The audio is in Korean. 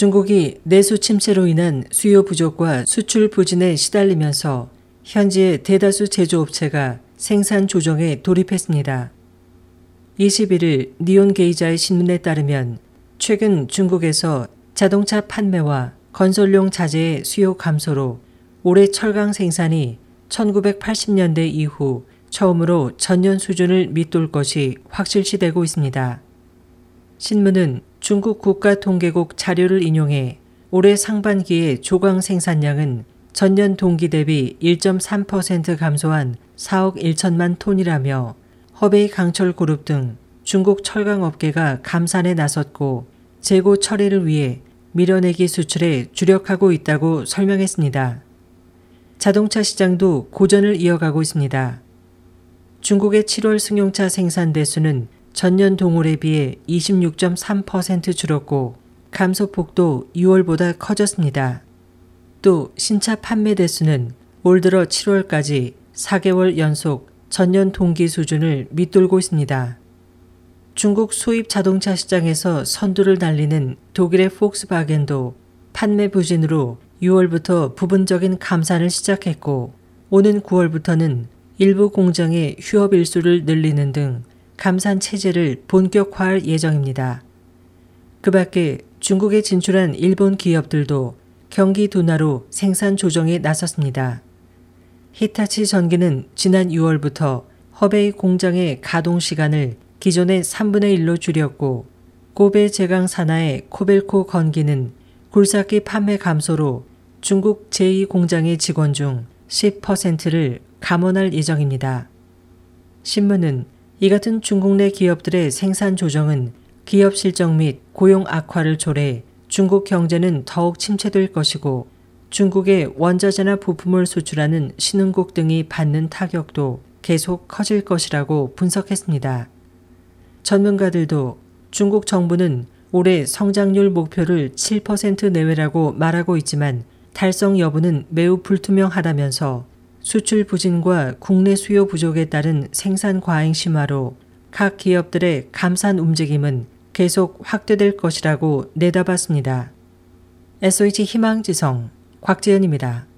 중국이 내수 침체로 인한 수요 부족과 수출 부진에 시달리면서 현지의 대다수 제조업체가 생산 조정에 돌입했습니다. 21일 니온 게이자의 신문에 따르면 최근 중국에서 자동차 판매와 건설용 자재의 수요 감소로 올해 철강 생산이 1980년대 이후 처음으로 전년 수준을 밑돌 것이 확실시되고 있습니다. 신문은 중국 국가통계국 자료를 인용해 올해 상반기의 조광 생산량은 전년 동기 대비 1.3% 감소한 4억 1천만 톤이라며 허베이 강철 그룹 등 중국 철강 업계가 감산에 나섰고 재고 처리를 위해 밀어내기 수출에 주력하고 있다고 설명했습니다. 자동차 시장도 고전을 이어가고 있습니다. 중국의 7월 승용차 생산 대수는 전년 동월에 비해 26.3% 줄었고 감소폭도 6월보다 커졌습니다. 또 신차 판매 대수는 올 들어 7월까지 4개월 연속 전년 동기 수준을 밑돌고 있습니다. 중국 수입 자동차 시장에서 선두를 달리는 독일의 폭스바겐도 판매 부진으로 6월부터 부분적인 감산을 시작했고 오는 9월부터는 일부 공장의 휴업 일수를 늘리는 등 감산 체제를 본격화할 예정입니다. 그 밖에 중국에 진출한 일본 기업들도 경기 둔화로 생산 조정에 나섰습니다. 히타치 전기는 지난 6월부터 허베이 공장의 가동 시간을 기존의 3분의 1로 줄였고 고베 제강 산하의 코벨코 건기는 굴삭기 판매 감소로 중국 제2공장의 직원 중 10%를 감원할 예정입니다. 신문은 이 같은 중국 내 기업들의 생산 조정은 기업 실적 및 고용 악화를 초래해 중국 경제는 더욱 침체될 것이고 중국의 원자재나 부품을 수출하는 신흥국 등이 받는 타격도 계속 커질 것이라고 분석했습니다. 전문가들도 중국 정부는 올해 성장률 목표를 7% 내외라고 말하고 있지만 달성 여부는 매우 불투명하다면서 수출 부진과 국내 수요 부족에 따른 생산 과잉 심화로 각 기업들의 감산 움직임은 계속 확대될 것이라고 내다봤습니다. SOH 희망지성 곽재현입니다.